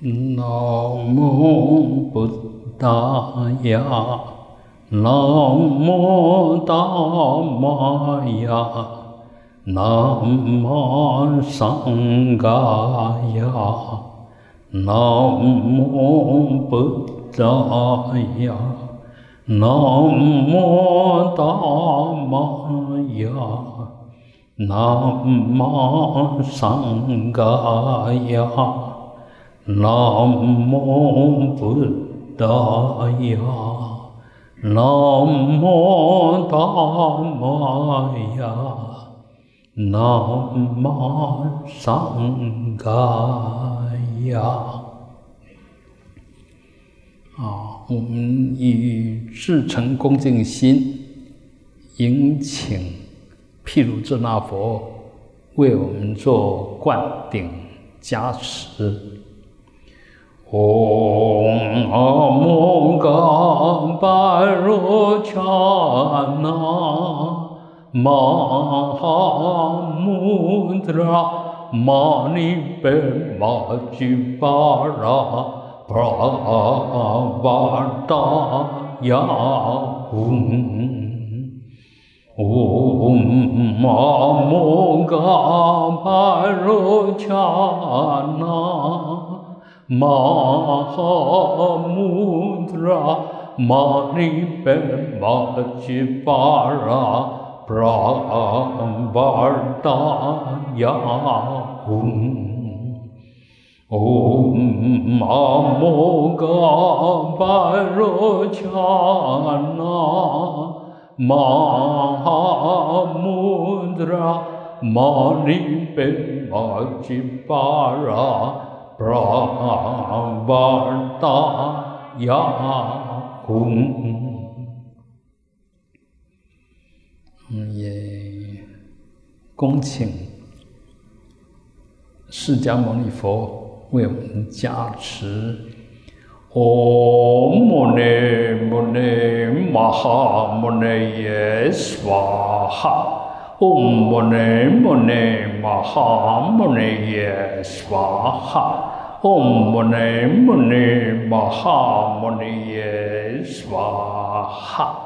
南无布达雅，南无达玛雅，南无桑伽雅，南无布达雅，南无达玛雅，南无桑伽雅。南无布达雅，南无达玛雅，南无桑伽雅。啊，我们以至诚恭敬心，迎请毗卢遮那佛为我们做灌顶加持。嗡阿摩嘎巴罗伽那玛哈穆达拉玛尼贝玛吉巴拉巴瓦达雅嗡嗡阿摩嘎巴罗伽那。玛哈穆拉玛尼贝玛吉巴拉布拉瓦达雅嗡，嗡阿摩嘎巴罗伽那 Mahamudra Manipem Vachipara Pravardaya Hum. Om Amoga Varochana Mahamudra Manipem Vachipara 布拉达雅吽，也恭请释迦牟尼佛为我们加持。唵摩尼摩尼玛哈摩尼耶娑哈。唵摩尼摩尼玛哈摩尼耶娑哈，唵摩尼摩尼玛哈摩尼耶娑哈。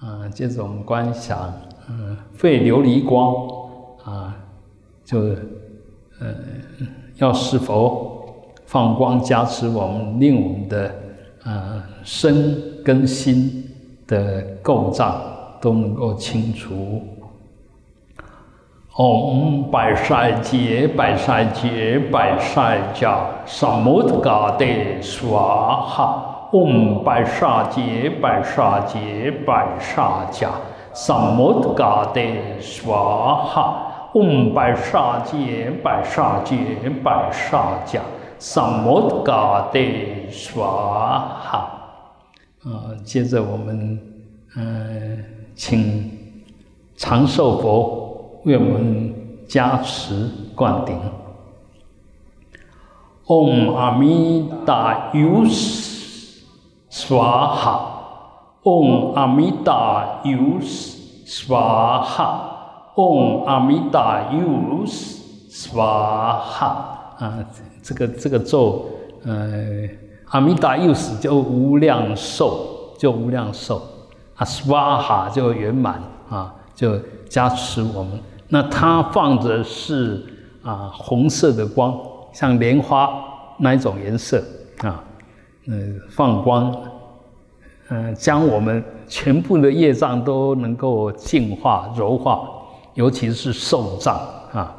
啊，这种观想，嗯，废琉璃光，啊，就，呃，要是否放光加持我们，令我们的，呃，身跟心的构造都能够清除。唵，白沙杰，白沙杰，白沙迦，萨摩特嘎德，娑哈。唵，白沙杰，白沙杰，白沙迦，萨摩特嘎德，娑哈。唵，白沙杰，白沙杰，白沙迦，萨摩特嘎德，娑哈。啊，接着我们，嗯，请长寿佛。为我们加持灌顶。Om Amida Yos Swaha，Om Amida Yos Swaha，Om Amida Yos Swaha。啊，这个这个咒，呃，Amida Yos 叫无量寿，叫无量寿，Aswaha 就圆满啊，就加持我们。那它放着是啊红色的光，像莲花那一种颜色啊，嗯，放光，嗯，将我们全部的业障都能够净化柔化，尤其是受障啊。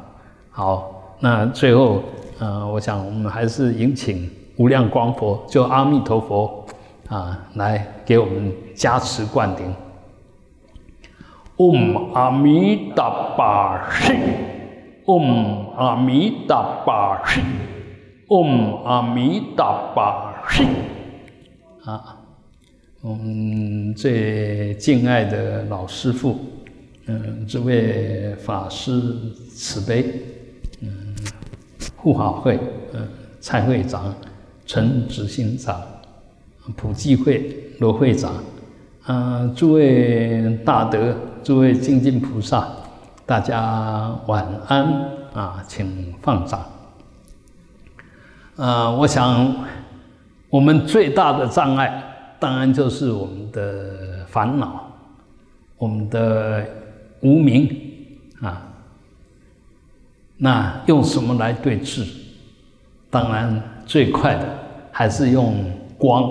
好，那最后，呃，我想我们还是迎请无量光佛，就阿弥陀佛啊，来给我们加持灌顶。嗡阿弥达巴悉，嗡阿弥达巴悉，嗡阿弥达巴悉。啊，我们最敬爱的老师父，嗯，这位法师慈悲，嗯，护法会，嗯，蔡会长、陈执行长、普济会罗会长，啊，诸位大德。诸位精进菩萨，大家晚安啊，请放掌。啊，我想我们最大的障碍，当然就是我们的烦恼，我们的无明啊。那用什么来对治？当然最快的还是用光，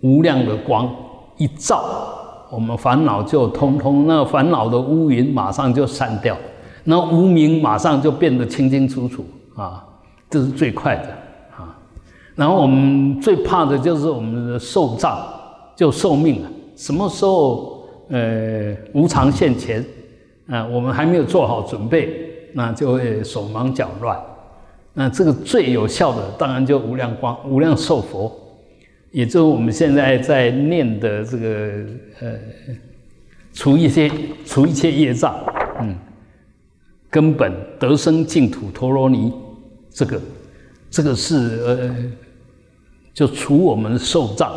无量的光一照。我们烦恼就通通，那烦恼的乌云马上就散掉，那无名马上就变得清清楚楚啊，这是最快的啊。然后我们最怕的就是我们的寿障，就寿命啊，什么时候呃无常现前啊，我们还没有做好准备，那就会手忙脚乱。那这个最有效的，当然就无量光、无量寿佛。也就是我们现在在念的这个呃，除一些除一切业障，嗯，根本得生净土陀罗尼，这个这个是呃，就除我们受障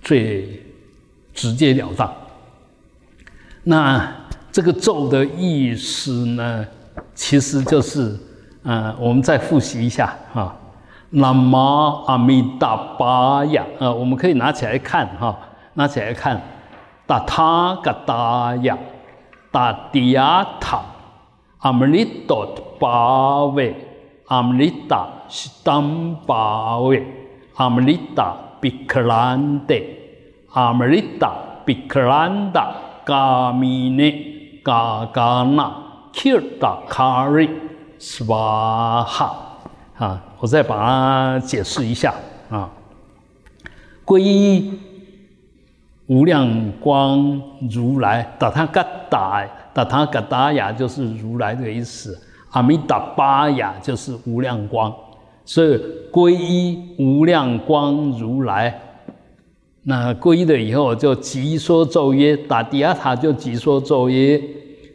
最直截了当。那这个咒的意思呢，其实就是呃，我们再复习一下啊。南无阿弥达巴呀，呃，我们可以拿起来看哈，拿起来看，达他嘎达呀，达迪亚塔，阿弥利多巴维，阿弥利达西当巴维，阿弥利达比克兰德，阿弥利达比克兰达嘎米内嘎嘎那，切达卡瑞斯瓦哈，啊。我再把它解释一下啊，皈依无量光如来，达他嘎达，达他嘎达雅就是如来的意思，阿弥达巴雅就是无量光，所以皈依无量光如来，那皈依了以后就即说咒曰，打第二塔就即说咒曰，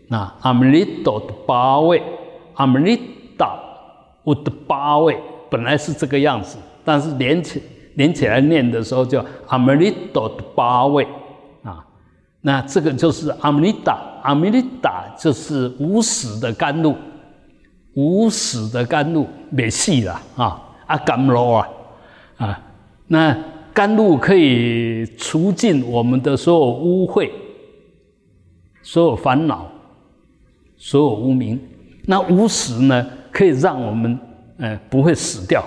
那阿弥利多的八位，阿弥达我的八位。本来是这个样子，但是连起连起来念的时候叫阿弥利多的八位啊，那这个就是阿弥达，阿弥利达就是无始的甘露，无始的甘露没戏了啊，阿甘露啊啊，那甘露可以除尽我们的所有污秽、所有烦恼、所有无名，那无始呢，可以让我们。嗯，不会死掉。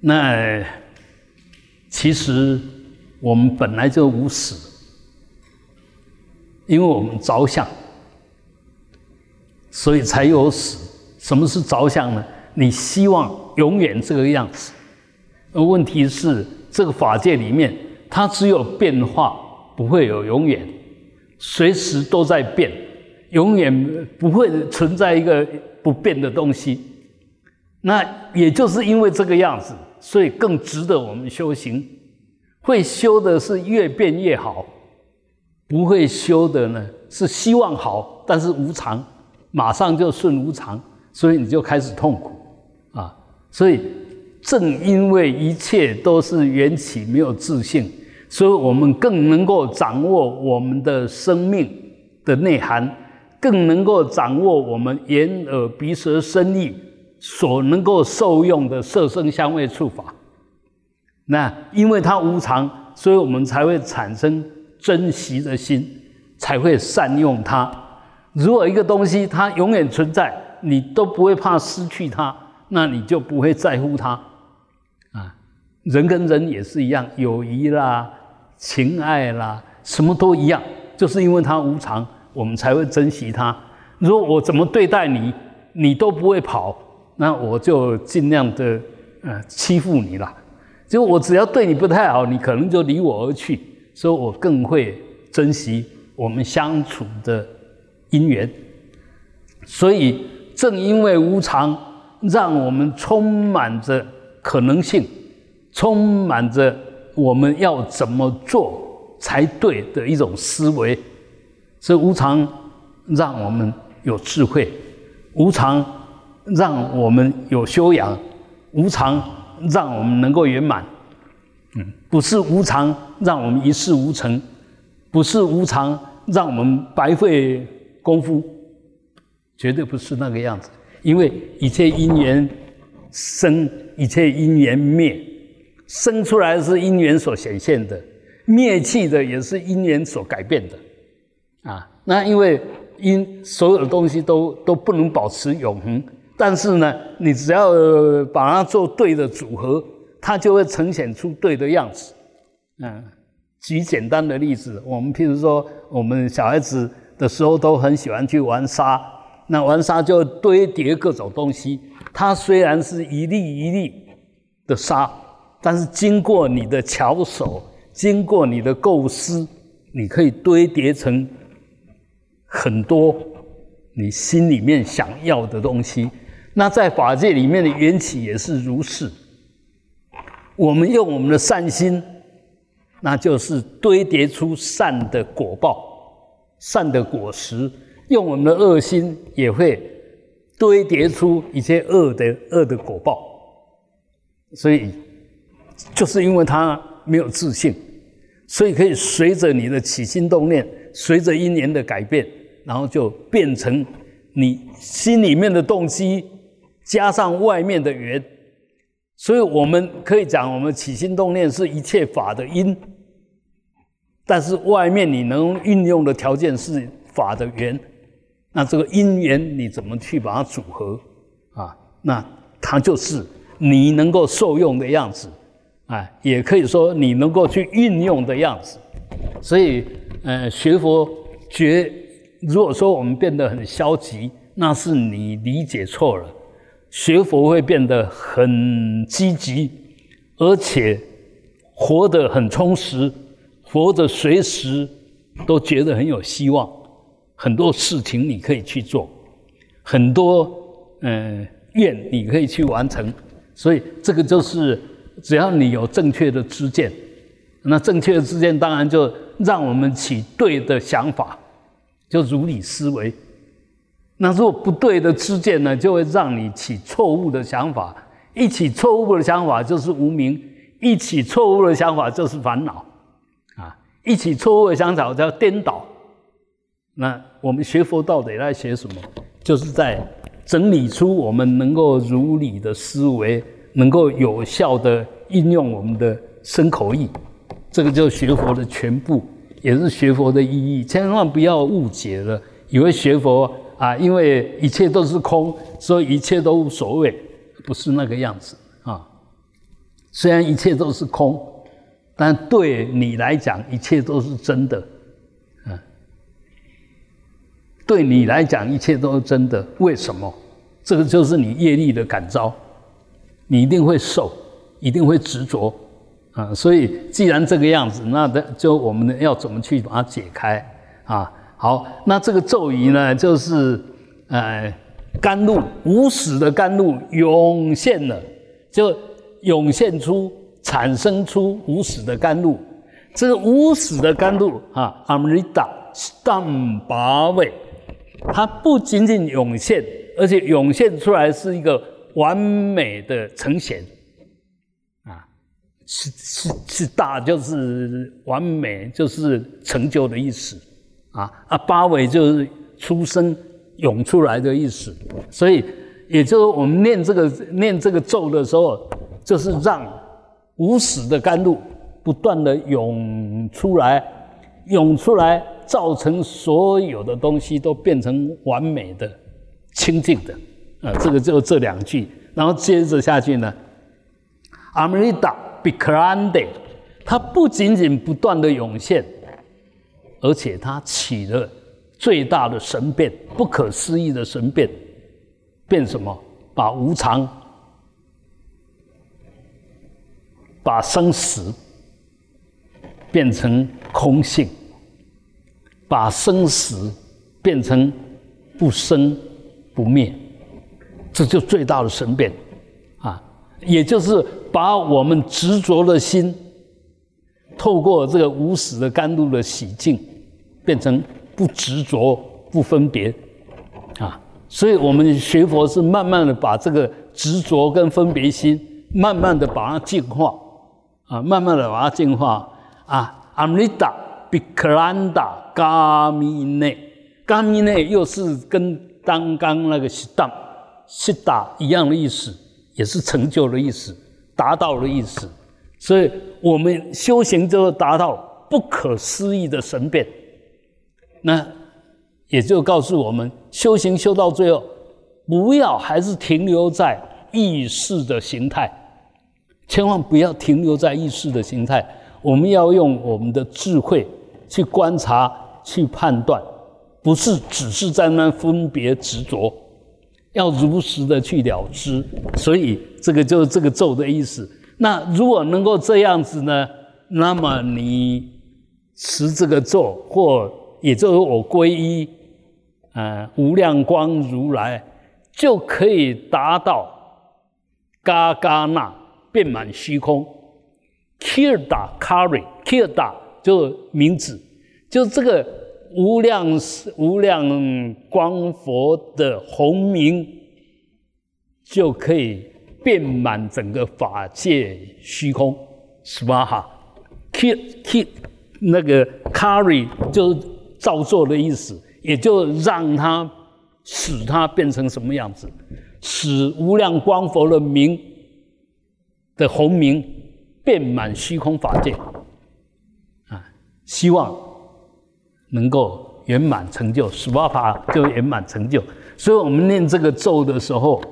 那其实我们本来就无死，因为我们着相，所以才有死。什么是着相呢？你希望永远这个样子。而问题是这个法界里面，它只有变化，不会有永远，随时都在变，永远不会存在一个不变的东西。那也就是因为这个样子，所以更值得我们修行。会修的是越变越好，不会修的呢是希望好，但是无常，马上就顺无常，所以你就开始痛苦啊。所以正因为一切都是缘起，没有自信，所以我们更能够掌握我们的生命的内涵，更能够掌握我们眼耳鼻舌身意。所能够受用的色声香味触法，那因为它无常，所以我们才会产生珍惜的心，才会善用它。如果一个东西它永远存在，你都不会怕失去它，那你就不会在乎它。啊，人跟人也是一样，友谊啦、情爱啦，什么都一样，就是因为它无常，我们才会珍惜它。如果我怎么对待你，你都不会跑。那我就尽量的呃欺负你了，就我只要对你不太好，你可能就离我而去，所以我更会珍惜我们相处的因缘。所以正因为无常，让我们充满着可能性，充满着我们要怎么做才对的一种思维。所以无常让我们有智慧，无常。让我们有修养，无常让我们能够圆满，嗯，不是无常让我们一事无成，不是无常让我们白费功夫，绝对不是那个样子。因为一切因缘生一切因缘灭，生出来是因缘所显现的，灭去的也是因缘所改变的，啊，那因为因所有的东西都都不能保持永恒，但是呢，你只要把它做对的组合，它就会呈现出对的样子，嗯。举简单的例子，我们譬如说，我们小孩子的时候都很喜欢去玩沙，那玩沙就堆叠各种东西。它虽然是一粒一粒的沙，但是经过你的巧手，经过你的构思，你可以堆叠成很多你心里面想要的东西。那在法界里面的缘起也是如是。我们用我们的善心。那就是堆叠出善的果报，善的果实。用我们的恶心，也会堆叠出一些恶的恶的果报。所以，就是因为他没有自信，所以可以随着你的起心动念，随着因缘的改变，然后就变成你心里面的动机，加上外面的缘。所以我们可以讲，我们起心动念是一切法的因。但是外面你能运用的条件是法的缘，那这个因缘你怎么去把它组合啊？那它就是你能够受用的样子，啊，也可以说你能够去运用的样子。所以，呃，学佛觉，如果说我们变得很消极，那是你理解错了。学佛会变得很积极，而且活得很充实。活得随时都觉得很有希望，很多事情你可以去做，很多嗯愿你可以去完成，所以这个就是只要你有正确的知见，那正确的知见当然就让我们起对的想法，就如理思维。那如果不对的知见呢，就会让你起错误的想法，一起错误的想法就是无明，一起错误的想法就是烦恼。啊一起错误的想法叫颠倒。那我们学佛到底在学什么？就是在整理出我们能够如理的思维，能够有效的应用我们的身口意。这个就是学佛的全部，也是学佛的意义。千万不要误解了，以为学佛啊，因为一切都是空，所以一切都无所谓，不是那个样子啊。虽然一切都是空。但对你来讲，一切都是真的，嗯，对你来讲，一切都是真的。为什么？这个就是你业力的感召，你一定会受，一定会执着，啊，所以既然这个样子，那的就我们要怎么去把它解开啊？好，那这个咒语呢，就是呃，甘露无始的甘露涌现了，就涌现出。产生出无始的甘露，这个无始的甘露啊，阿弥达淡八味，它不仅仅涌现，而且涌现出来是一个完美的呈现，啊，是是是大就是完美，就是成就的意思，啊啊八尾就是出生涌出来的意思，所以也就是我们念这个念这个咒的时候，就是让。无始的甘露不断的涌出来，涌出来，造成所有的东西都变成完美的、清净的。啊，这个就这两句，然后接着下去呢，Amrita Bikrande，它不仅仅不断的涌现，而且它起了最大的神变，不可思议的神变，变什么？把无常。把生死变成空性，把生死变成不生不灭，这就最大的神变啊！也就是把我们执着的心，透过这个无始的甘露的洗净，变成不执着、不分别啊！所以我们学佛是慢慢的把这个执着跟分别心，慢慢的把它净化。啊，慢慢的把它净化啊。阿弥达比克兰达伽弥内，伽弥内又是跟刚刚那个西达西达一样的意思，也是成就的意思，达到的意思。所以我们修行就达到不可思议的神变。那也就告诉我们，修行修到最后，不要还是停留在意识的形态，千万不要停留在意识的形态。我们要用我们的智慧去观察、去判断，不是只是在那分别执着，要如实的去了知。所以这个就是这个咒的意思。那如果能够这样子呢，那么你持这个咒，或也就是我皈依，呃，无量光如来，就可以达到嘎嘎那遍满虚空。Kirda Kari，Kirda 就是名字，就这个无量无量光佛的宏名，就可以遍满整个法界虚空。Swaha，K K 那个 Kari 就是造作的意思，也就让它使它变成什么样子，使无量光佛的名的宏名。遍满虚空法界，啊，希望能够圆满成就，十八法就圆满成就。所以，我们念这个咒的时候，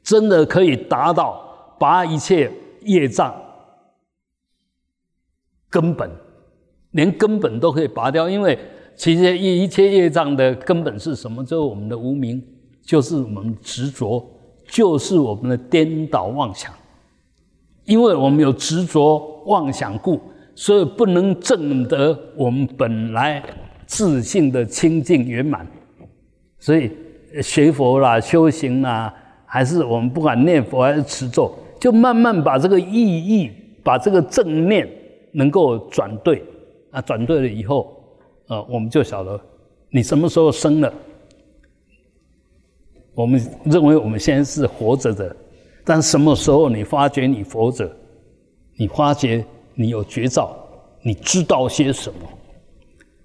真的可以达到拔一切业障根本，连根本都可以拔掉。因为其实一一切业障的根本是什么？就是我们的无名，就是我们执着，就是我们的颠倒妄想。因为我们有执着妄想故，所以不能证得我们本来自信的清净圆满。所以学佛啦、修行啦，还是我们不管念佛还是持咒，就慢慢把这个意义、把这个正念能够转对啊，转对了以后，呃，我们就晓得你什么时候生了。我们认为我们现在是活着的。但什么时候你发觉你活着，你发觉你有绝招，你知道些什么？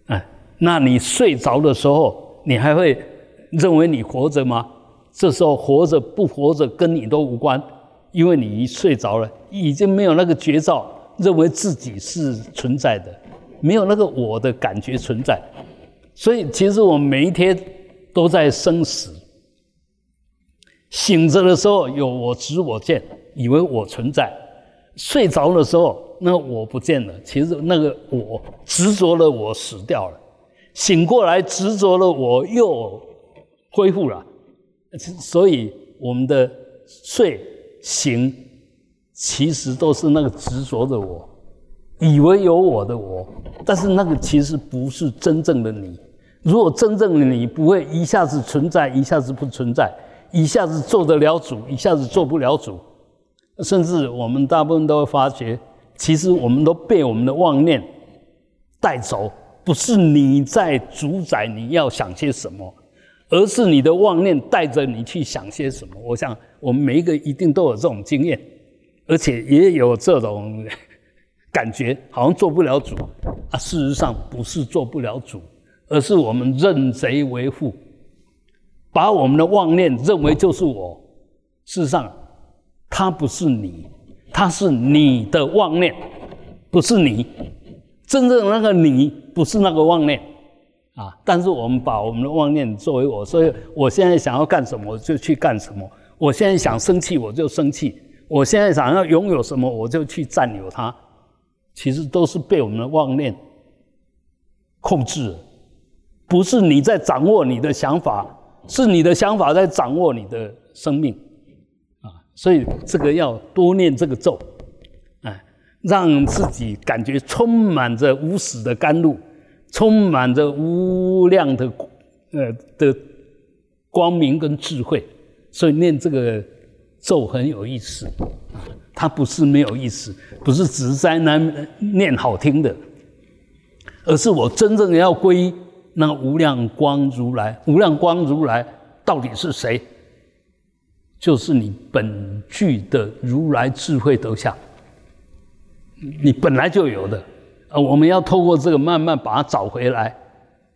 哎，那你睡着的时候，你还会认为你活着吗？这时候活着不活着跟你都无关，因为你一睡着了，已经没有那个绝招，认为自己是存在的，没有那个我的感觉存在。所以其实我每一天都在生死。醒着的时候有我执我见，以为我存在；睡着的时候，那我不见了。其实那个我执着了，我死掉了。醒过来执着了，我又恢复了。所以我们的睡醒，其实都是那个执着的我，以为有我的我，但是那个其实不是真正的你。如果真正的你不会一下子存在，一下子不存在。一下子做得了主，一下子做不了主，甚至我们大部分都会发觉，其实我们都被我们的妄念带走，不是你在主宰你要想些什么，而是你的妄念带着你去想些什么。我想我们每一个一定都有这种经验，而且也有这种感觉，好像做不了主啊。事实上不是做不了主，而是我们认贼为父。把我们的妄念认为就是我，事实上，它不是你，它是你的妄念，不是你。真正的那个你不是那个妄念啊！但是我们把我们的妄念作为我，所以我现在想要干什么我就去干什么，我现在想生气我就生气，我现在想要拥有什么我就去占有它，其实都是被我们的妄念控制，不是你在掌握你的想法。是你的想法在掌握你的生命，啊，所以这个要多念这个咒，哎，让自己感觉充满着无始的甘露，充满着无量的呃的光明跟智慧。所以念这个咒很有意思，它不是没有意思，不是只是在那念好听的，而是我真正要归。那无量光如来，无量光如来到底是谁？就是你本具的如来智慧德相，你本来就有的。呃，我们要透过这个慢慢把它找回来，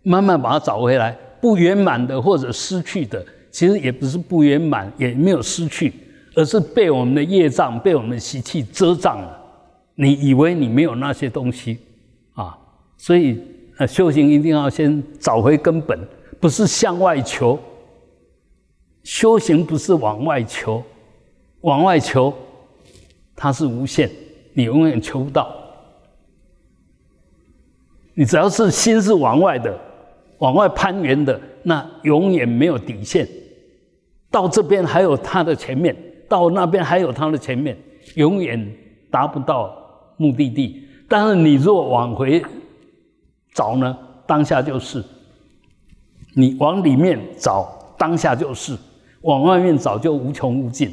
慢慢把它找回来。不圆满的或者失去的，其实也不是不圆满，也没有失去，而是被我们的业障、被我们的习气遮障了。你以为你没有那些东西啊？所以，呃，修行一定要先找回根本，不是向外求。修行不是往外求，往外求，它是无限，你永远求不到。你只要是心是往外的，往外攀援的，那永远没有底线。到这边还有它的前面，到那边还有它的前面，永远达不到目的地。但是你若往回找呢，当下就是；你往里面找，当下就是；往外面找，就无穷无尽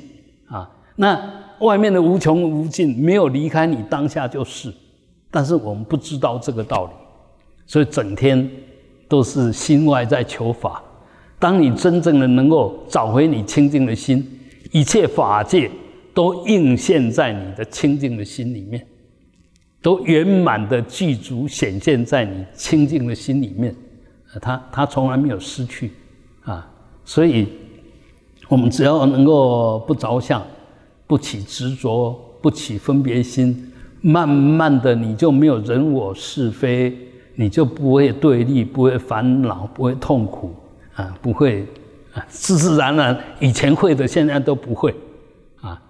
啊。那外面的无穷无尽没有离开你，当下就是。但是我们不知道这个道理。所以整天都是心外在求法。当你真正的能够找回你清净的心，一切法界都映现在你的清净的心里面，都圆满的具足显现在你清净的心里面。他他从来没有失去啊！所以，我们只要能够不着相，不起执着，不起分别心，慢慢的你就没有人我是非。你就不会对立，不会烦恼，不会痛苦，啊，不会，自自然然，以前会的，现在都不会，啊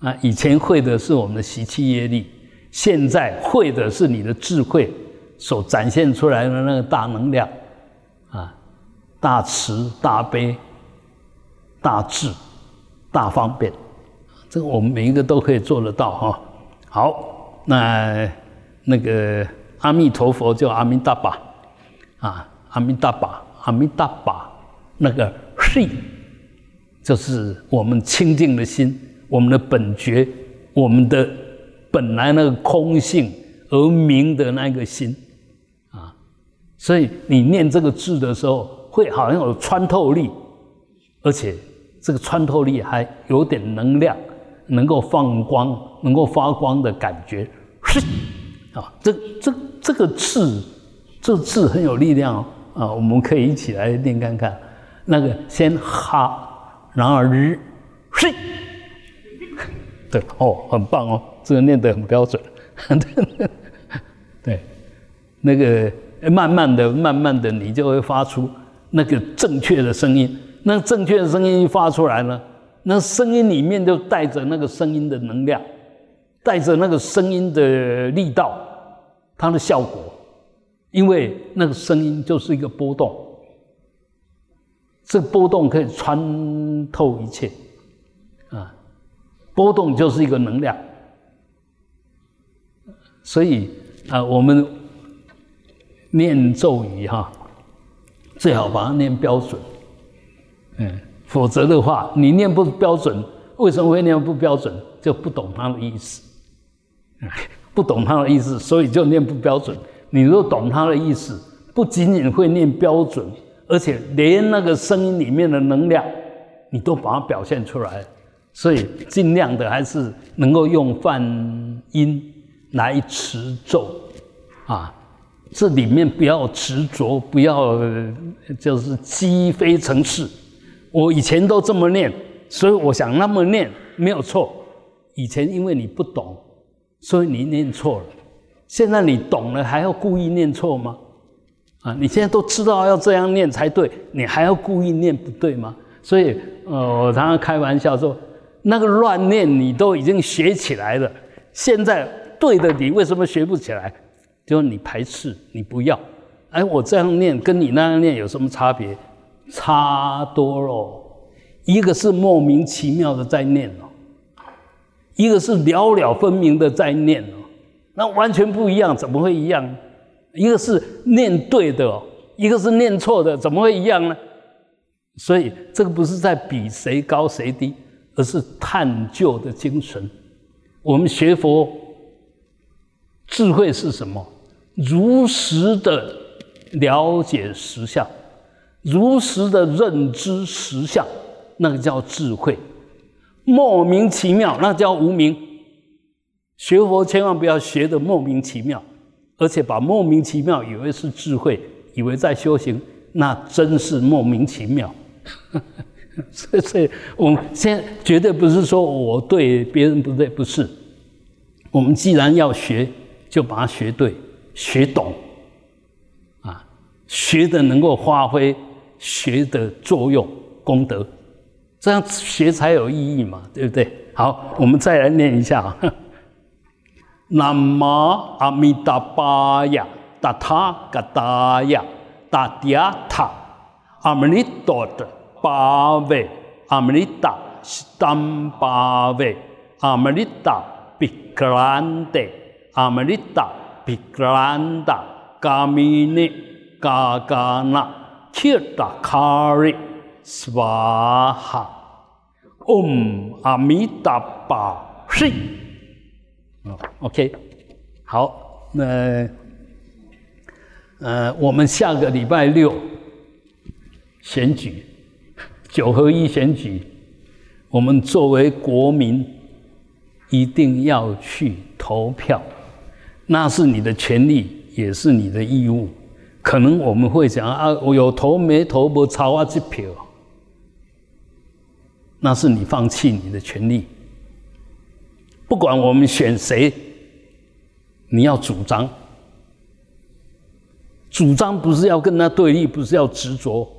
啊，以前会的是我们的习气业力，现在会的是你的智慧所展现出来的那个大能量，啊，大慈大悲，大智大方便，这个我们每一个都可以做得到哈。好，那那个。阿弥陀佛叫阿弥达巴，啊，阿弥达巴，阿弥达巴，那个是，就是我们清净的心，我们的本觉，我们的本来那个空性而明的那个心，啊，所以你念这个字的时候，会好像有穿透力，而且这个穿透力还有点能量，能够放光，能够发光的感觉，是。啊，这这这个字，这字很有力量哦。啊，我们可以一起来念看看。那个先哈，然后日，是，对，哦，很棒哦，这个念得很标准。对，那个慢慢的、慢慢的，你就会发出那个正确的声音。那正确的声音一发出来呢，那声音里面就带着那个声音的能量。带着那个声音的力道，它的效果，因为那个声音就是一个波动，这波动可以穿透一切，啊，波动就是一个能量，所以啊，我们念咒语哈，最好把它念标准，嗯，否则的话，你念不标准，为什么会念不标准？就不懂它的意思。不懂它的意思，所以就念不标准。你若懂它的意思，不仅仅会念标准，而且连那个声音里面的能量，你都把它表现出来。所以尽量的还是能够用泛音来持咒啊，这里面不要执着，不要就是积非成是。我以前都这么念，所以我想那么念没有错。以前因为你不懂。所以你念错了，现在你懂了，还要故意念错吗？啊，你现在都知道要这样念才对，你还要故意念不对吗？所以，呃，我常常开玩笑说，那个乱念你都已经学起来了，现在对的你为什么学不起来？就是你排斥，你不要。哎，我这样念跟你那样念有什么差别？差多了，一个是莫名其妙的在念哦。一个是了了分明的在念哦，那完全不一样，怎么会一样？一个是念对的哦，一个是念错的，怎么会一样呢？所以这个不是在比谁高谁低，而是探究的精神。我们学佛，智慧是什么？如实的了解实相，如实的认知实相，那个叫智慧。莫名其妙，那叫无名。学佛千万不要学的莫名其妙，而且把莫名其妙以为是智慧，以为在修行，那真是莫名其妙。所以，所以我们现在绝对不是说我对别人不对，不是。我们既然要学，就把它学对、学懂，啊，学的能够发挥学的作用、功德，这样学才有意义嘛，对不对？好，我们再来念一下啊。南无阿弥达巴呀，达他嘎达呀，达迪亚塔，阿弥陀的巴哦，OK。好，那呃，我们下个礼拜六选举，九合一选举。我们作为国民一定要去投票，那是你的权利，也是你的义务。可能我们会讲啊，我有投没投，不超啊，这票。那是你放弃你的权利。不管我们选谁，你要主张，主张不是要跟他对立，不是要执着。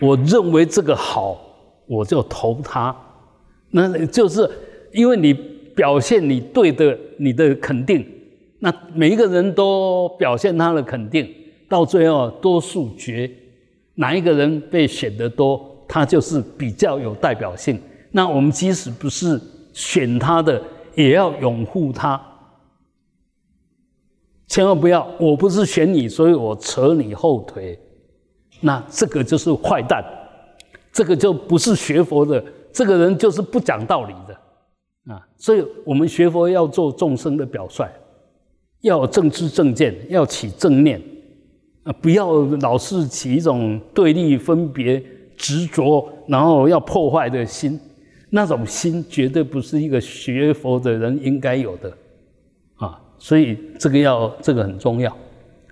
我认为这个好，我就投他。那就是因为你。表现你对的，你的肯定，那每一个人都表现他的肯定，到最后多数决，哪一个人被选的多，他就是比较有代表性。那我们即使不是选他的，也要拥护他，千万不要，我不是选你，所以我扯你后腿，那这个就是坏蛋，这个就不是学佛的，这个人就是不讲道理的。啊，所以我们学佛要做众生的表率，要有正知正见，要起正念，啊，不要老是起一种对立、分别、执着，然后要破坏的心，那种心绝对不是一个学佛的人应该有的，啊，所以这个要这个很重要。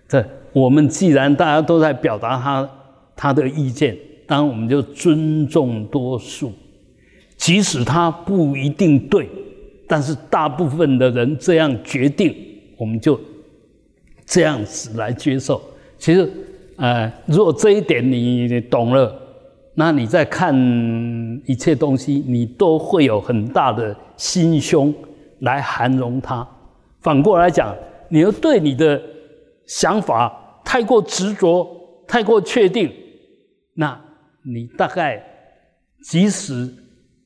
这我们既然大家都在表达他他的意见，当然我们就尊重多数。即使他不一定对，但是大部分的人这样决定，我们就这样子来接受。其实，呃，如果这一点你懂了，那你在看一切东西，你都会有很大的心胸来涵容它。反过来讲，你要对你的想法太过执着、太过确定，那你大概即使。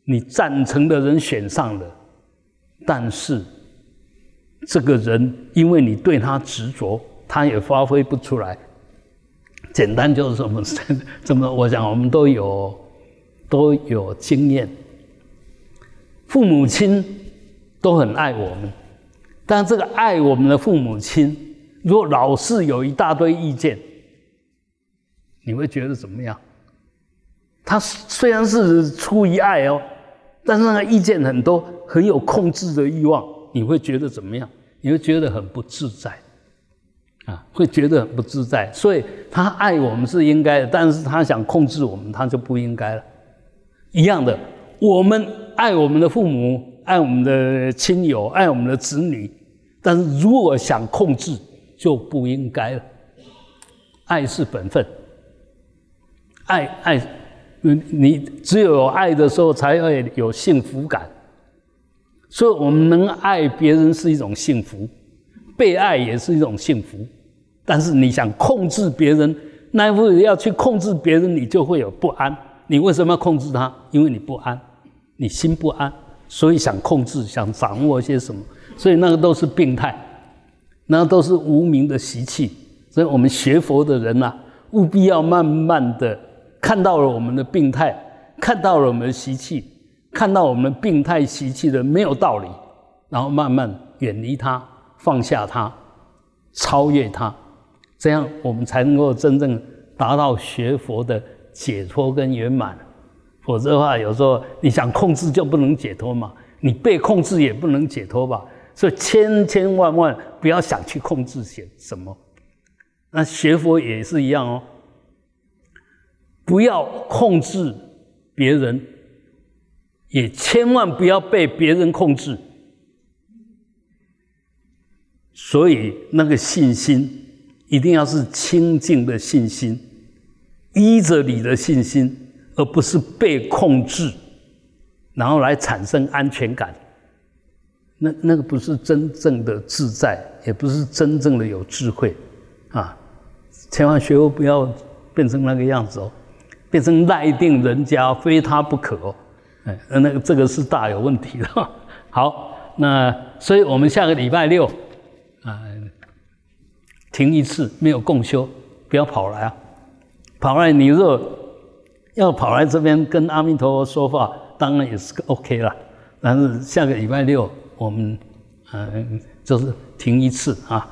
你赞成的人选上了，但是这个人因为你对他执着，他也发挥不出来。简单就是什么？这么我想我们都有都有经验。父母亲都很爱我们，但这个爱我们的父母亲，如果老是有一大堆意见，你会觉得怎么样？他虽然是出于爱哦。但是那个意见很多，很有控制的欲望，你会觉得怎么样？你会觉得很不自在，啊，会觉得很不自在。所以他爱我们是应该的，但是他想控制我们，他就不应该了。一样的，我们爱我们的父母，爱我们的亲友，爱我们的子女，但是如果想控制，就不应该了。爱是本分，爱爱。嗯你只有有爱的时候，才会有幸福感。所以，我们能爱别人是一种幸福，被爱也是一种幸福。但是，你想控制别人，那如果要去控制别人，你就会有不安。你为什么要控制他？因为你不安，你心不安，所以想控制，想掌握些什么。所以，那个都是病态，那都是无名的习气。所以我们学佛的人呐，务必要慢慢的。看到了我们的病态，看到了我们的习气，看到我们病态习气的没有道理，然后慢慢远离它，放下它，超越它，这样我们才能够真正达到学佛的解脱跟圆满。否则的话，有时候你想控制就不能解脱嘛，你被控制也不能解脱吧。所以千千万万不要想去控制些什么。那学佛也是一样哦。不要控制别人，也千万不要被别人控制。所以那个信心一定要是清净的信心，依着你的信心，而不是被控制，然后来产生安全感。那那个不是真正的自在，也不是真正的有智慧，啊，千万学会不要变成那个样子哦，变成赖定人家非他不可哦，哎，那个这个是大有问题的。好，那所以我们下个礼拜六，停一次没有共修，不要跑来啊，跑来你若要跑来这边跟阿弥陀佛说话，当然也是个 OK 了，但是下个礼拜六。我们嗯，就是停一次啊。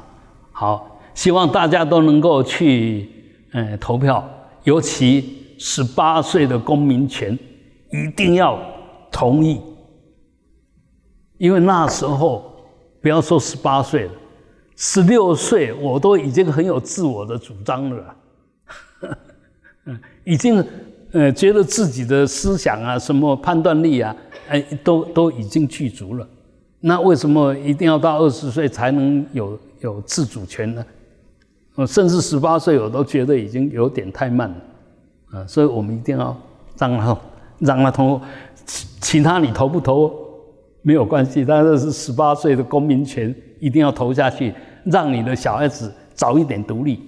好，希望大家都能够去嗯投票，尤其十八岁的公民权一定要同意，因为那时候不要说十八岁了，十六岁我都已经很有自我的主张了，嗯，已经呃觉得自己的思想啊、什么判断力啊，哎，都都已经具足了。那为什么一定要到二十岁才能有有自主权呢？我，甚至十八岁我都觉得已经有点太慢了，啊，所以我们一定要让他让他投，其其他你投不投没有关系，但是是十八岁的公民权一定要投下去，让你的小孩子早一点独立，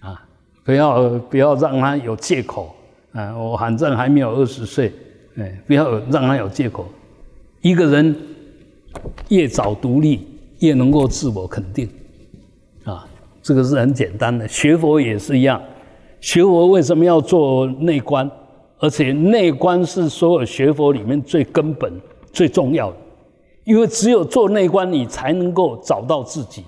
啊，不要不要让他有借口，啊，我反正还没有二十岁，哎，不要让他有借口，一个人。越早独立，越能够自我肯定，啊，这个是很简单的。学佛也是一样，学佛为什么要做内观？而且内观是所有学佛里面最根本、最重要的，因为只有做内观，你才能够找到自己。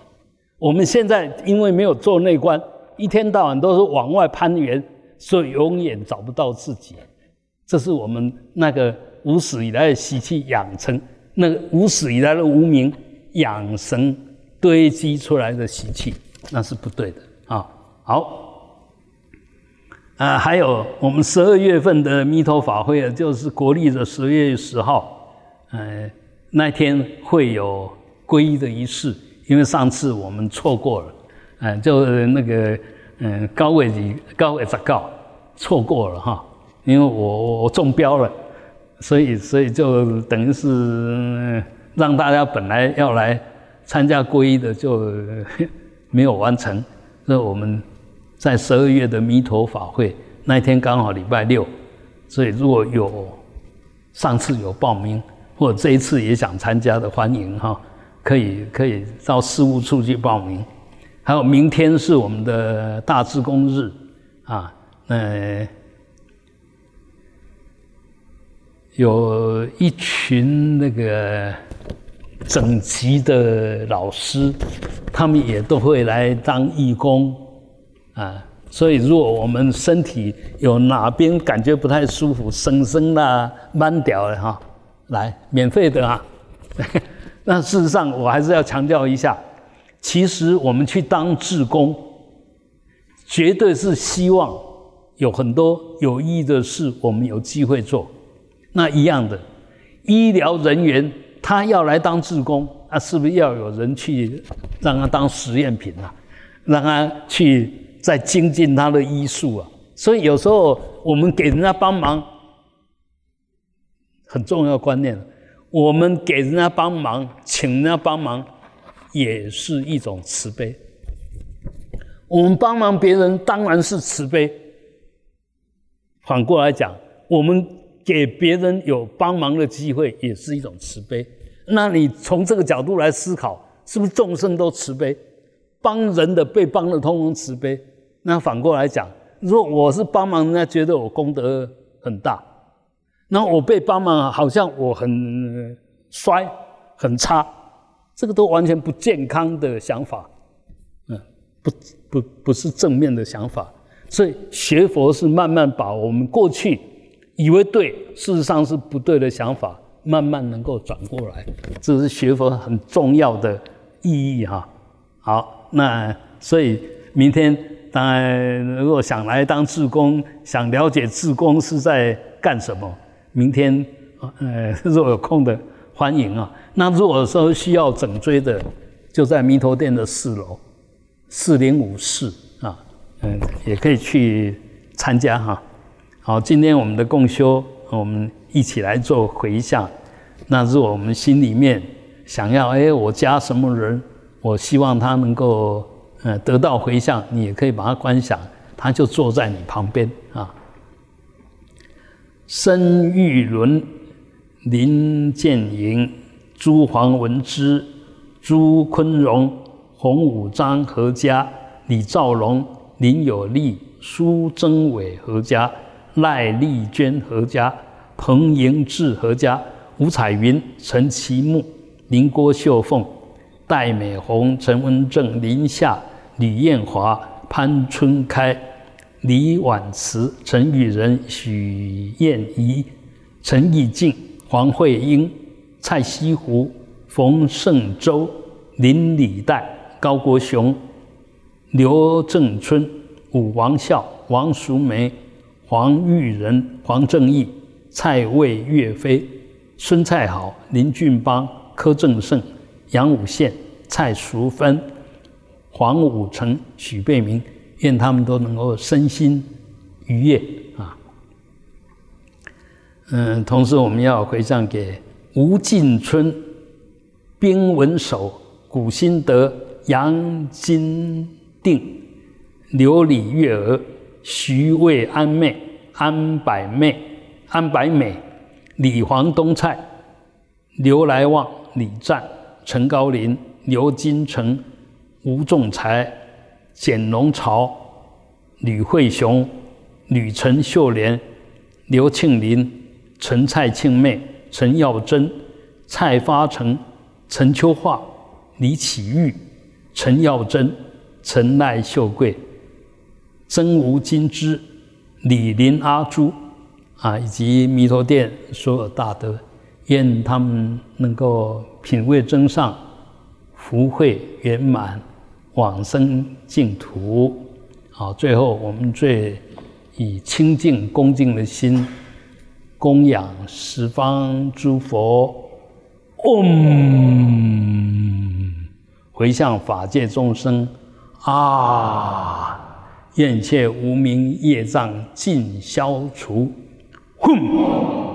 我们现在因为没有做内观，一天到晚都是往外攀援，所以永远找不到自己。这是我们那个无始以来的习气养成。那个无始以来的无名养神堆积出来的习气，那是不对的啊。好，啊，还有我们十二月份的弥陀法会，就是国历的十月十号，呃，那天会有皈依的仪式，因为上次我们错过了，嗯，就那个嗯高位高位杂告错过了哈，因为我我中标了。所以，所以就等于是让大家本来要来参加皈依的，就没有完成。那我们在十二月的弥陀法会那天刚好礼拜六，所以如果有上次有报名，或者这一次也想参加的，欢迎哈，可以可以到事务处去报名。还有明天是我们的大智公日啊，那。有一群那个整齐的老师，他们也都会来当义工啊。所以，如果我们身体有哪边感觉不太舒服，生生啦、慢掉了哈，来免费的啊。那事实上，我还是要强调一下，其实我们去当志工，绝对是希望有很多有意义的事，我们有机会做。那一样的，医疗人员他要来当志工，那是不是要有人去让他当实验品啊？让他去再精进他的医术啊？所以有时候我们给人家帮忙，很重要观念。我们给人家帮忙，请人家帮忙，也是一种慈悲。我们帮忙别人当然是慈悲。反过来讲，我们。给别人有帮忙的机会，也是一种慈悲。那你从这个角度来思考，是不是众生都慈悲？帮人的、被帮的，通通慈悲。那反过来讲，如果我是帮忙，人家觉得我功德很大，那我被帮忙，好像我很衰、很差，这个都完全不健康的想法。嗯，不不不是正面的想法。所以学佛是慢慢把我们过去。以为对，事实上是不对的想法，慢慢能够转过来，这是学佛很重要的意义哈。好，那所以明天当然如果想来当志工，想了解志工是在干什么，明天呃 若有空的欢迎啊。那如果说需要整椎的，就在弥陀殿的四楼四零五室啊，嗯，也可以去参加哈。好，今天我们的共修，我们一起来做回向。那如果我们心里面想要，哎，我加什么人，我希望他能够呃得到回向，你也可以把它观想，他就坐在你旁边啊。申玉伦、林建营、朱黄文之。朱坤荣、洪武章何家，李兆龙、林有利、苏贞伟何家，赖丽娟何家，彭莹志何家，吴彩云、陈其木、林郭秀凤、戴美红、陈文正、林夏、李艳华、潘春开、李婉慈、陈雨仁、许燕怡、陈义静、黄慧英、蔡西湖。冯胜洲、林礼代、高国雄、刘正春、武王孝、王淑梅、黄玉仁、黄正义、蔡魏岳飞、孙蔡好、林俊邦、柯正胜、杨武宪、蔡淑芬、黄武成、许贝明，愿他们都能够身心愉悦啊！嗯，同时我们要回向给吴进春。丁文守、古新德、杨金定、刘李月娥、徐渭安妹、安百妹、安百美、李黄东菜、刘来旺、李赞、陈高林、刘金成、吴仲才、简龙朝、吕慧雄、吕陈秀莲、刘庆林、陈蔡庆妹、陈耀珍、蔡发成。陈秋化、李启玉、陈耀珍、陈赖秀贵、曾吴金枝、李林阿朱啊，以及弥陀殿所有大德，愿他们能够品味真上，福慧圆满，往生净土。好，最后我们最以清净恭敬的心，供养十方诸佛。嗡，回向法界众生啊！愿切无明业障尽消除。吽。